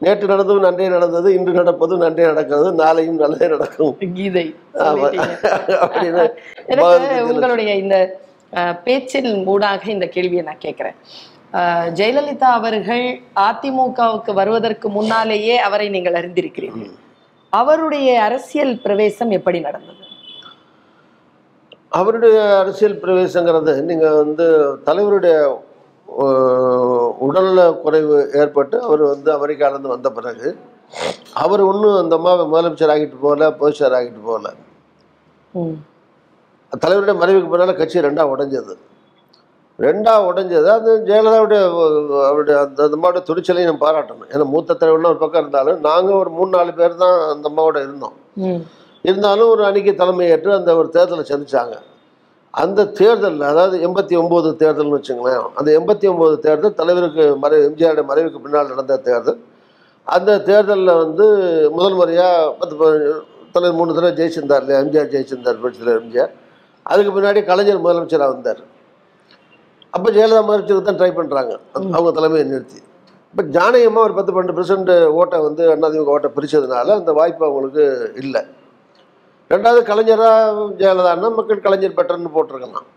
நேற்று நடந்ததும் நன்றே நடந்தது இன்று நடப்பதும் நன்றே நடக்கிறது நாளையும் நல்லதே நடக்கும். கீதை. *laughs* அப்படின்னு உங்களுடைய இந்த பேச்சின் மூடாக இந்த கேள்வியை நான் கேட்கிறேன். ஜெயலலிதா அவர்கள் அதிமுகவுக்கு வருவதற்கு முன்னாலேயே அவரை நீங்கள் அறிந்திருக்கிறீர்கள். அவருடைய அரசியல் பிரவேசம் எப்படி நடந்தது? அவருடைய அரசியல் பிரவேசங்கிறது நீங்கள் வந்து தலைவருடைய உடல்ல குறைவு ஏற்பட்டு அவர் வந்து அமெரிக்காலேருந்து வந்த பிறகு அவர் ஒன்றும் அந்த அம்மா முதலமைச்சர் ஆகிட்டு போகல பொதுச்செயலர் ஆகிட்டு போகல. தலைவருடைய மறைவுக்கு பின்னால் கட்சி ரெண்டாக உடைஞ்சது. ரெண்டாக உடைஞ்சது. அது ஜெயலலிதாவுடைய அவருடைய அந்த அந்த அம்மாவோட துணிச்சலையும் நம்ம பாராட்டணும். ஏன்னா மூத்த தலைவர்லாம் ஒரு பக்கம் இருந்தாலும் நாங்கள் ஒரு மூணு நாலு பேர் தான் அந்த அம்மாவோட இருந்தோம். இருந்தாலும் ஒரு அணிக்கு தலைமையேற்று அந்த ஒரு தேர்தலை சந்திச்சாங்க. அந்த தேர்தலில் அதாவது எண்பத்தி ஒம்பது தேர்தல்னு வச்சுங்களேன் அந்த எண்பத்தி ஒம்பது தேர்தல் தலைவருக்கு மறை எம்ஜிஆருடைய மறைவுக்கு பின்னால் நடந்த தேர்தல். அந்த தேர்தலில் வந்து முதல் முறையாக பத்து தலைவர் மூணு தடவை ஜெயிச்சிருந்தார் இல்லையா? எம்ஜிஆர் ஜெயிச்சிருந்தார் புரட்சித்தலைவர் எம்ஜிஆர். அதுக்கு பின்னாடி கலைஞர் முதலமைச்சராக வந்தார். அப்போ ஜெயலலிதா முதலமைச்சருக்கு தான் ட்ரை பண்ணுறாங்க அவங்க தலைமையை நிறுத்தி. இப்போ ஜானகியம்மா ஒரு பத்து பன்னெண்டு பெர்சன்ட் ஓட்டை வந்து அண்ணாதிமுக ஓட்டை பிரித்ததுனால அந்த வாய்ப்பு அவங்களுக்கு இல்லை. ரெண்டாவது கலைஞராக ஜெயலலிதான்னா மக்கள் கலைஞர் பெட்டர்னு போட்டிருக்கலாம்.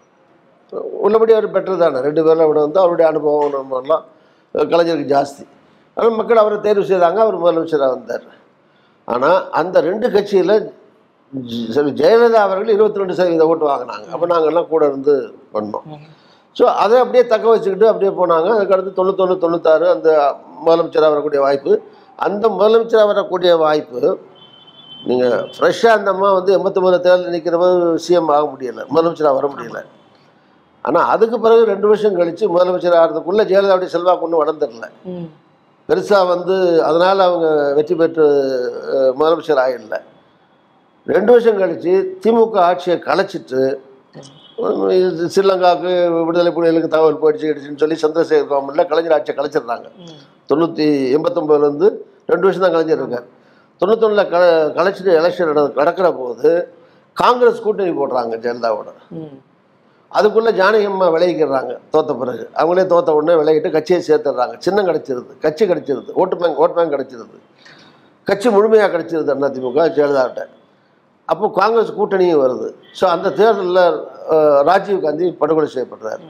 உள்ளபடி அவர் பெட்டர் தானே. ரெண்டு பேரில் விட வந்து அவருடைய அனுபவம் நம்மலாம் கலைஞருக்கு ஜாஸ்தி. ஆனால் மக்கள் அவரை தேர்வு செய்தாங்க அவர் முதலமைச்சராக வந்தார். ஆனால் அந்த ரெண்டு கட்சியில் ஜெயலலிதா அவர்கள் இருபத்தி ரெண்டு சதவீத ஓட்டு வாங்கினாங்க. அப்போ நாங்கள்லாம் கூட இருந்து பண்ணோம். ஸோ அதை அப்படியே தக்க வச்சுக்கிட்டு அப்படியே போனாங்க. அதுக்கடுத்து தொண்ணூத்தொன்று தொண்ணூத்தாறு அந்த முதலமைச்சராக வரக்கூடிய வாய்ப்பு. அந்த முதலமைச்சராக வரக்கூடிய வாய்ப்பு நீங்கள் ஃப்ரெஷ்ஷாக அந்த அம்மா வந்து எண்பத்தொம்பது தேர்தல் நிற்கிறபோது சிஎம் ஆக முடியலை. முதலமைச்சராக வர முடியல. ஆனால் அதுக்கு பிறகு ரெண்டு வருஷம் கழித்து முதலமைச்சர் ஆகிறதுக்குள்ளே ஜெயலலிதாவுடைய செல்வாக்கு ஒன்றும் வளர்ந்துடல. பெருசாக வந்து அதனால் அவங்க வெற்றி பெற்று முதலமைச்சர் ஆகிடல ரெண்டு வருஷம் கழித்து திமுக ஆட்சியை கலைச்சிட்டு ஸ்ரீலங்காவுக்கு விடுதலை புலிகளுக்கு தகவல் போயிடுச்சு கிடுச்சுன்னு சொல்லி சந்திரசேகர் கவர்மெண்ட்டில் கலைஞர் ஆட்சியை கலைச்சிடுறாங்க. தொண்ணூற்றி எண்பத்தொம்போதுலேருந்து ரெண்டு வருஷம் தான் கலைஞர் இருக்கார். தொண்ணூத்தொன்னில் க கலைச்சிட்டு எலெக்ஷன் நட நடக்கிற போது காங்கிரஸ் கூட்டணி போடுறாங்க ஜெயலலிதாவோட. அதுக்குள்ளே ஜானகி அம்மா விலகிக்கிறாங்க தோத்த பிறகு. அவங்களே தோத்த உடனே விலகிட்டு கட்சியை சேர்த்துடுறாங்க. சின்னம் கிடச்சிருது கட்சி கிடச்சிருது ஓட்டு பேங்க் ஓட்டு பேங்க் கிடச்சிருது. கட்சி முழுமையாக கிடச்சிருது அதிமுக ஜெயலலிதாட்ட. அப்போ காங்கிரஸ் கூட்டணியும் வருது. ஸோ அந்த தேர்தலில் ராஜீவ் காந்தி படுகொலை செய்யப்படுறார்.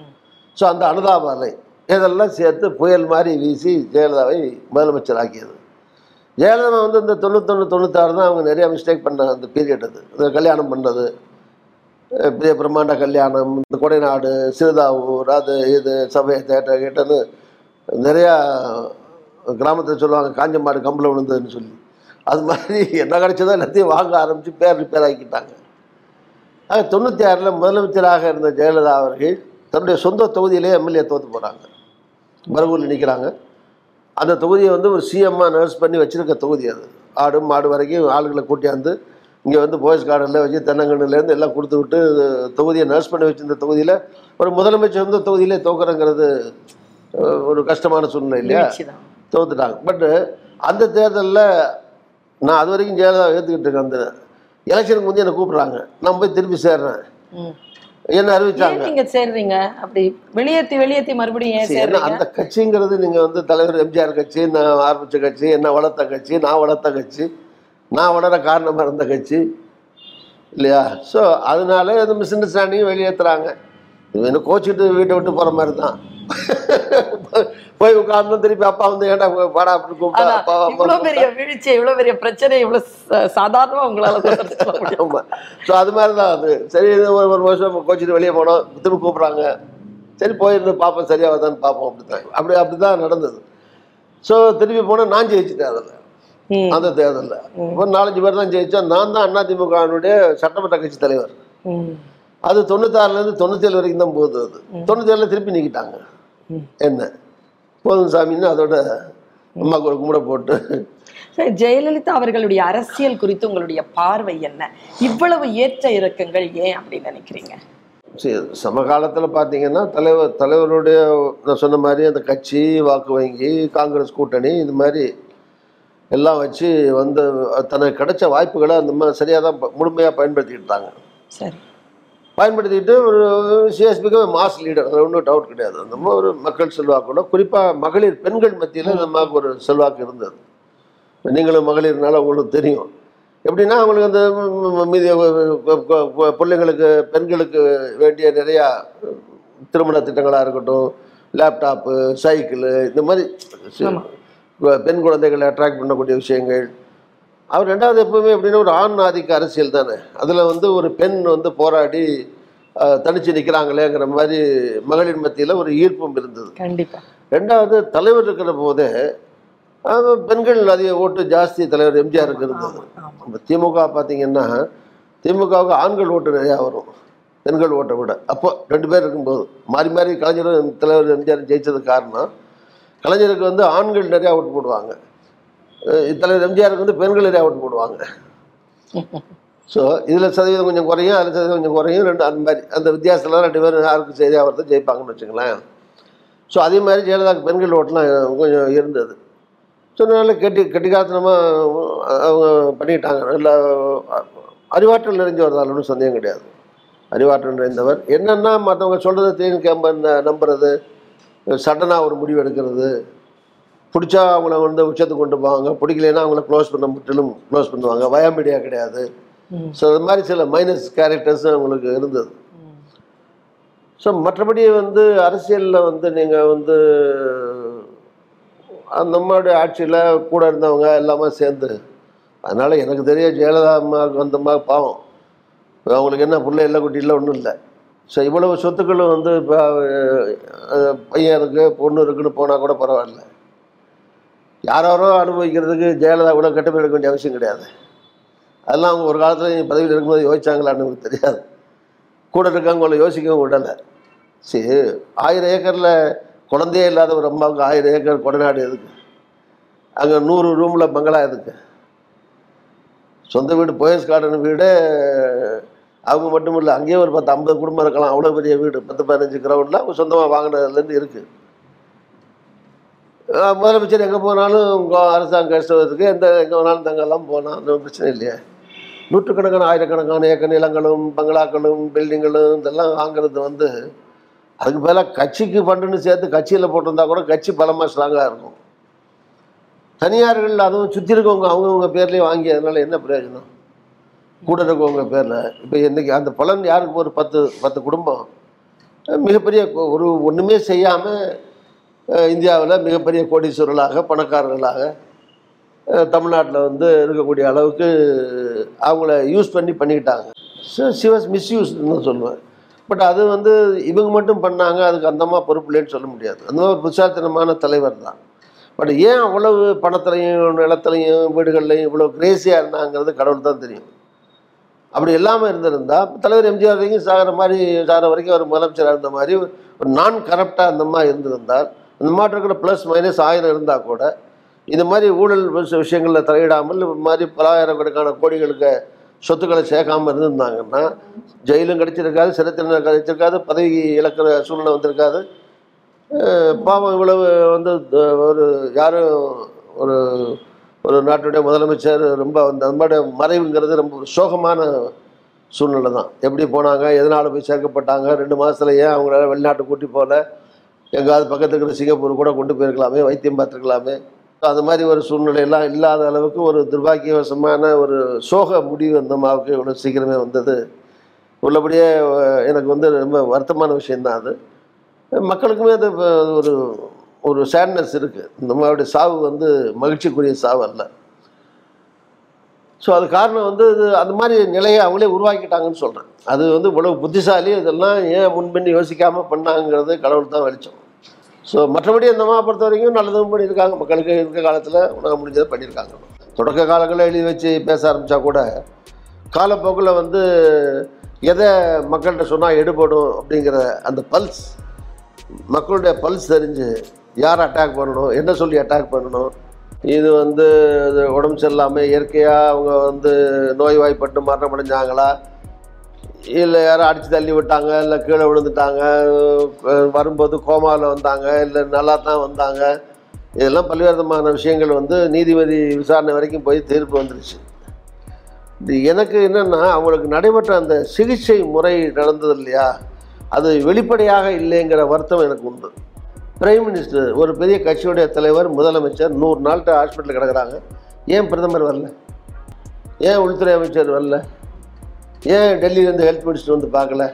ஸோ அந்த அனுதாப அலை இதெல்லாம் சேர்த்து புயல் மாதிரி வீசி ஜெயலலிதாவை முதலமைச்சர் ஆக்கியது ஜெயலலிதா வந்து இந்த தொண்ணூத்தொன்று தொண்ணூத்தாறு தான் அவங்க நிறையா மிஸ்டேக் பண்ண அந்த பீரியட் அது. இந்த கல்யாணம் பண்ணது. பெரிய பிரம்மாண்ட கல்யாணம் இந்த கொடைநாடு சிறுதாவூர் அது இது சபை தேட்டர் கேட்டது நிறையா கிராமத்தில் சொல்லுவாங்க காஞ்ச மாடு கம்பில் விழுந்ததுன்னு சொல்லி. அது மாதிரி என்ன கிடைச்சதோ எல்லாத்தையும் வாங்க ஆரம்பித்து பேர் ரிப்பேர் ஆக்கிட்டாங்க. ஆக தொண்ணூற்றி ஆறில் முதலமைச்சராக இருந்த ஜெயலலிதா அவர்கள் தன்னுடைய சொந்த தொகுதியிலே எம்எல்ஏ தோற்று போகிறாங்க பரவூரில் நிற்கிறாங்க அந்த தொகுதியை வந்து ஒரு சிஎம்மாக நர்ஸ் பண்ணி வச்சிருக்க தொகுதி அது. ஆடு மாடு வரைக்கும் ஆளுகளை கூட்டியாந்து இங்கே வந்து போயஸ் கார்டனில் வச்சு தென்னங்கண்ணுலேருந்து எல்லாம் கொடுத்து விட்டு தொகுதியை நர்ஸ் பண்ணி வச்சிருந்த தொகுதியில் ஒரு முதலமைச்சர் வந்து தொகுதியிலே தோக்குறங்கிறது ஒரு கஷ்டமான சூழ்நிலை இல்லையா. தோத்துட்டாங்க. பட்டு அந்த தேர்தலில் நான் அது வரைக்கும் ஜெயலலிதா ஏற்றுக்கிட்டு இருக்கேன் அந்த எலெக்ஷனுக்கு முந்தைய என்னை கூப்பிட்றாங்க. நான் போய் திருப்பி சேர்றேன். என்ன அறிவிச்சாங்க. நீங்க சேர்றீங்க? அப்படி வெளியேத்தி வெளியேத்தி மறுபடியும் ஏன் சேர்றீங்க? அந்த கட்சிங்கிறது நீங்க வந்து தலைவர் எம்ஜிஆர் கட்சி நான் ஆரம்பிச்ச கட்சி என்ன வளர்த்த கட்சி நான் வளர்த்த கட்சி நான் வளர காரணமா இருந்த கட்சி இல்லையா? ஸோ அதனால இந்த மிஸ் அண்டர்ஸ்டாண்டிங் வெளியேற்றுறாங்க இது என்ன கோச்சிட்டு வீட்டை விட்டு போற மாதிரி தான். *laughs* போய் உட்கார்ந்து திருப்பி அப்பா வந்து ஏன்டா வாடா அப்படின்னு கூப்பிட்டா இவ்வளவு பெரிய வீழ்ச்சி இவ்வளவு பெரிய பிரச்சனை இவ்வளவு சாதாரணமா உங்களால ஆமாம் ஸோ அது மாதிரி தான் அது சரி இது ஒரு ஒரு வருஷம் கோச்சிட்டு வெளியே போனோம். திரும்ப கூப்பிட்றாங்க. சரி போயிருந்து பார்ப்போம் சரியாவதான்னு பார்ப்போம் அப்படித்தான். அப்படி அப்படி தான் நடந்தது. ஸோ திருப்பி போனால் நான் ஜெயிச்சிட்டேன் அதில். அந்த தேர்தலில். ஒரு நாலஞ்சு பேர் தான் ஜெயிச்சோம். நான் தான் அதிமுகவினுடைய சட்டமன்ற கட்சி தலைவர். அது தொண்ணூத்தாறுலேருந்து தொண்ணூத்தேழு வரைக்கும் தான் போகுது அது. தொண்ணூத்தேழில் திருப்பி நீக்கிட்டாங்க. என்ன? போதும் சாமின்னு அதோட அம்மாவுக்கு ஒரு கும்பிட போட்டு. ஜெயலலிதா அவர்களுடைய அரசியல் குறித்து உங்களுடைய பார்வை என்ன? இவ்வளவு ஏற்ற இறக்கங்கள் ஏன் அப்படின்னு நினைக்கிறீங்க? சரி சமகாலத்தில் பார்த்தீங்கன்னா தலைவர் தலைவருடைய நான் சொன்ன மாதிரி அந்த கட்சி வாக்கு வங்கி காங்கிரஸ் கூட்டணி இந்த மாதிரி எல்லாம் வச்சு வந்து தனக்கு கிடைச்ச வாய்ப்புகளை அந்த மாதிரி சரியாக தான் முழுமையாக பயன்படுத்திக்கிட்டாங்க சரி. பயன்படுத்திக்கிட்டு ஒரு சிஎஸ்பிக்கு மாஸ் லீடர் அது ஒன்றும் டவுட் கிடையாது. அந்த மாதிரி ஒரு மக்கள் செல்வாக்கோட குறிப்பாக மகளிர் பெண்கள் மத்தியில் இந்த மாதிரி ஒரு செல்வாக்கு இருந்தது. நீங்களும் மகளிர்னால உங்களுக்கு தெரியும். எப்படின்னா அவங்களுக்கு அந்த மீதி பிள்ளைங்களுக்கு பெண்களுக்கு வேண்டிய நிறையா திருமண திட்டங்களாக இருக்கட்டும் லேப்டாப்பு சைக்கிளு இந்த மாதிரி. பெண் குழந்தைகளை அட்ராக்ட் பண்ணக்கூடிய விஷயங்கள் அவர் ரெண்டாவது எப்பவுமே எப்படின்னா ஒரு ஆண் ஆதிக்க அரசியல் தானே. அதில் வந்து ஒரு பெண் வந்து போராடி தனிச்சு நிற்கிறாங்களேங்கிற மாதிரி மகளிர் மத்தியில் ஒரு ஈர்ப்பும் இருந்தது. கண்டிப்பா. ரெண்டாவது தலைவர் இருக்கிற போதே பெண்கள் அதிக ஓட்டு ஜாஸ்தி தலைவர் எம்ஜிஆருக்கு இருந்தது இப்போ திமுக பார்த்தீங்கன்னா திமுகவுக்கு ஆண்கள் ஓட்டு நிறையா வரும். பெண்கள் ஓட்டை விட. அப்போ ரெண்டு பேர் இருக்கும்போது மாறி மாறி கலைஞரும் தலைவர் எம்ஜிஆர் ஜெயிச்சதுக்கு காரணம் கலைஞருக்கு வந்து ஆண்கள் நிறையா ஓட்டு போடுவாங்க. தலைவர் எம்ஜிஆருக்கு வந்து பெண்கள் நிறையா ஓட்டு போடுவாங்க. ஸோ இதில் சதவீதம் கொஞ்சம் குறையும் அதில் சதவீதம் கொஞ்சம் குறையும் ரெண்டு அந்த மாதிரி அந்த வித்தியாசத்தில் ரெண்டு பேரும் யாருக்கு சரியாக வரது ஜெயிப்பாங்கன்னு வச்சுங்களேன் ஸோ அதே மாதிரி ஜெயலலிதாவுக்கு பெண்கள் ஓட்டெலாம் கொஞ்சம் இருந்தது. ஸோ நல்ல கெட்டி கெட்டிக்காத்தனமாக அவங்க பண்ணிக்கிட்டாங்க நல்ல அறிவாற்றல் நிறைஞ்சவர் ஒன்றும் சந்தேகம் கிடையாது. அறிவாற்றல் நிறைந்தவர். என்னென்னா மற்றவங்க சொல்கிறத தேன் நம்புறது சடனாக ஒரு முடிவு எடுக்கிறது பிடிச்சா அவங்கள வந்து உச்சத்துக்கு கொண்டு போவாங்க. பிடிக்கலைன்னா அவங்கள க்ளோஸ் பண்ண முற்றிலும் க்ளோஸ் பண்ணுவாங்க. வயமீடியா கிடையாது. ஸோ அது மாதிரி சில மைனஸ் கேரக்டர்ஸும் அவங்களுக்கு இருந்தது. ஸோ மற்றபடி வந்து அரசியலில் வந்து நீங்கள் வந்து அந்த நம்மளுடைய ஆட்சியில் கூட இருந்தவங்க எல்லாமே சேர்ந்து அதனால் எனக்கு தெரிய ஜெயலலிதா அம்மாவுக்கு வந்தம்மா பாவம். அவங்களுக்கு என்ன பிள்ளை இல்லை குட்டி இல்லை ஒன்றும் இல்லை. ஸோ இவ்வளவு சொத்துக்களும் வந்து இப்போ பையன் இருக்கு பொண்ணு இருக்குன்னு போனால் கூட பரவாயில்ல. யாரோ அனுபவிக்கிறதுக்கு ஜெயலலிதா கூட கட்டமை எடுக்க வேண்டிய அவசியம் கிடையாது. அதெல்லாம் அவங்க ஒரு காலத்தில் பதவியில் இருக்கும்போது யோசிச்சாங்களான்னு எனக்கு தெரியாது. கூட இருக்கவங்கள யோசிக்கவும் விடலை. சரி ஆயிரம் ஏக்கரில் குழந்தையே இல்லாத ஒரு அம்மாவுக்கு ஆயிரம் ஏக்கர் கொடநாடு எதுக்கு? அங்கே நூறு ரூமில் பங்களா எதுக்கு? சொந்த வீடு போயஸ் கார்டன் வீடு அவங்க மட்டும் இல்லை அங்கேயே ஒரு பத்து ஐம்பது குடும்பம் இருக்கலாம். அவ்வளோ பெரிய வீடு பத்து பதினஞ்சு கிரவுண்டில் அவங்க சொந்தமாக வாங்கினதுலேருந்து இருக்குது முதலமைச்சர் எங்கே போனாலும் உங்க அரசாங்க கஷ்டத்துக்கு எந்த எங்கே வேணாலும் தங்கெல்லாம் போனால் ஒன்றும் பிரச்சனை இல்லையே. நூற்றுக்கணக்கான ஆயிரக்கணக்கான ஏக்கர் நிலங்களும் பங்களாக்களும் பில்டிங்களும் இதெல்லாம் வாங்குறது வந்து அதுக்கு பதிலாக கட்சிக்கு ஃபண்டுன்னு சேர்த்து கட்சியில் போட்டிருந்தா கூட கட்சி பலமாக ஸ்ட்ராங்காக இருக்கும். தனியார்கள் அதுவும் சுற்றி இருக்கவங்க அவங்கவுங்க பேர்லேயே வாங்கியதுனால என்ன பிரயோஜனம்? கூட இருக்கவங்க பேரில். இப்போ இன்னைக்கு அந்த பலன் யாருக்கு? ஒரு பத்து பத்து குடும்பம். மிகப்பெரிய ஒரு ஒன்றுமே செய்யாமல் இந்தியாவில் மிகப்பெரிய கோடீஸ்வரர்களாக பணக்காரர்களாக தமிழ்நாட்டில் வந்து இருக்கக்கூடிய அளவுக்கு அவங்கள யூஸ் பண்ணி பண்ணிக்கிட்டாங்க. ஸோ சிவஸ் மிஸ்யூஸ்ன்னு சொல்லுவேன். பட் அது வந்து இவங்க மட்டும் பண்ணாங்க அதுக்கு அந்தமாக பொறுப்பு இல்லைன்னு சொல்ல முடியாது. அந்த மாதிரி ஒரு தலைவர் தான். பட் ஏன் அவ்வளவு பணத்துலையும் நிலத்துலையும் வீடுகள்லையும் இவ்வளோ கிரேசியாக இருந்தாங்கிறது கடவுள் தான் தெரியும். அப்படி இல்லாமல் இருந்திருந்தா தலைவர் எம்ஜிஆர் வரைக்கும் சாகிற மாதிரி சாகிற வரைக்கும் ஒரு முதலமைச்சராக இருந்த மாதிரி ஒரு நான் கரப்டாக அந்த மாதிரி இருந்திருந்தால் இந்த மாதிரி இருக்கிற ப்ளஸ் மைனஸ் ஆயிரம் இருந்தால் கூட இந்த மாதிரி ஊழல் விஷயங்களில் தலையிடாமல் இந்த மாதிரி பலாயிரக்கணக்கான கோடிகளுக்கு சொத்துக்களை சேர்க்காமல் இருந்திருந்தாங்கன்னா ஜெயிலும் கிடைச்சிருக்காது சிறை கிடைச்சிருக்காது பதவி இழக்கிற சூழ்நிலை வந்திருக்காது. பாவம் இவ்வளவு வந்து ஒரு யாரும் ஒரு ஒரு நாட்டுடைய முதலமைச்சர் ரொம்ப அந்த மாதிரி மறைவுங்கிறது ரொம்ப ஒரு சோகமான சூழ்நிலை தான் எப்படி போனாங்க எதனால் போய் சேர்க்கப்பட்டாங்க ரெண்டு மாதத்துல ஏன் அவங்களால வெளிநாட்டு கூட்டி போகல எங்காவது பக்கத்தில் இருக்கிற சிங்கப்பூர் கூட கொண்டு போயிருக்கலாமே வைத்தியம் பார்த்துருக்கலாமே. அந்த மாதிரி ஒரு சூழ்நிலையெல்லாம் இல்லாத அளவுக்கு ஒரு துர்பாக்கியவசமான ஒரு சோக முடிவு அந்த அம்மாவுக்கு இவ்வளோ சீக்கிரமே வந்தது. உள்ளபடியே எனக்கு வந்து ரொம்ப வருத்தமான விஷயந்தான் அது. மக்களுக்குமே அது ஒரு ஒரு சேட்னஸ் இருக்குது இந்த மாதிரிடைய சாவு வந்து மகிழ்ச்சிக்குரிய சாவு அல்ல. ஸோ அது காரணம் வந்து இது அந்த மாதிரி நிலையை அவங்களே உருவாக்கிட்டாங்கன்னு சொல்கிறேன் அது வந்து இவ்வளவு புத்திசாலி இதெல்லாம் ஏன் முன்பின் யோசிக்காமல் பண்ணாங்கிறது கடவுள் தான் வெளிச்சம். ஸோ மற்றபடி அந்த அம்மா பொறுத்த வரைக்கும் நல்லதும் பண்ணியிருக்காங்க. மக்களுக்கு இருக்க காலத்தில் உணவு முடிஞ்சதை பண்ணியிருக்காங்க. தொடக்க காலங்களில் எழுதி வச்சு பேச ஆரம்பித்தா கூட காலப்போக்கில் வந்து எதை மக்கள்கிட்ட சொன்னால் எடுபடும் அப்படிங்கிற அந்த பல்ஸ் மக்களுடைய பல்ஸ் தெரிஞ்சு யார் அட்டாக் பண்ணணும் என்ன சொல்லி அட்டாக் பண்ணணும் இது வந்து உடம்பு சரியில்லாமல் இயற்கையாக அவங்க வந்து நோய்வாய்ப்பட்டு மரணம் அடைஞ்சாங்களா இல்லை யாரும் அடித்து தள்ளி விட்டாங்க இல்லை கீழே விழுந்துட்டாங்க வரும்போது கோமாவில் வந்தாங்க இல்லை நல்லா தான் வந்தாங்க. இதெல்லாம் பல்வேறு விதமான விஷயங்கள் வந்து நீதிபதி விசாரணை வரைக்கும் போய் தீர்ப்பு வந்துருச்சு. இது எனக்கு என்னென்னா அவங்களுக்கு நடைபெற்ற அந்த சிகிச்சை முறை நடந்தது இல்லையா? அது வெளிப்படையாக இல்லைங்கிற வருத்தம் எனக்கு உண்டு. பிரைம் மினிஸ்டர் ஒரு பெரிய கட்சியுடைய தலைவர் முதலமைச்சர் நூறு நாள்கிட்ட ஹாஸ்பிட்டலில் கிடக்குறாங்க. ஏன் பிரதமர் வரல? ஏன் உள்துறை அமைச்சர் வரல? ஏன் டெல்லியிலேருந்து ஹெல்த் மினிஸ்டர் வந்து பார்க்கல?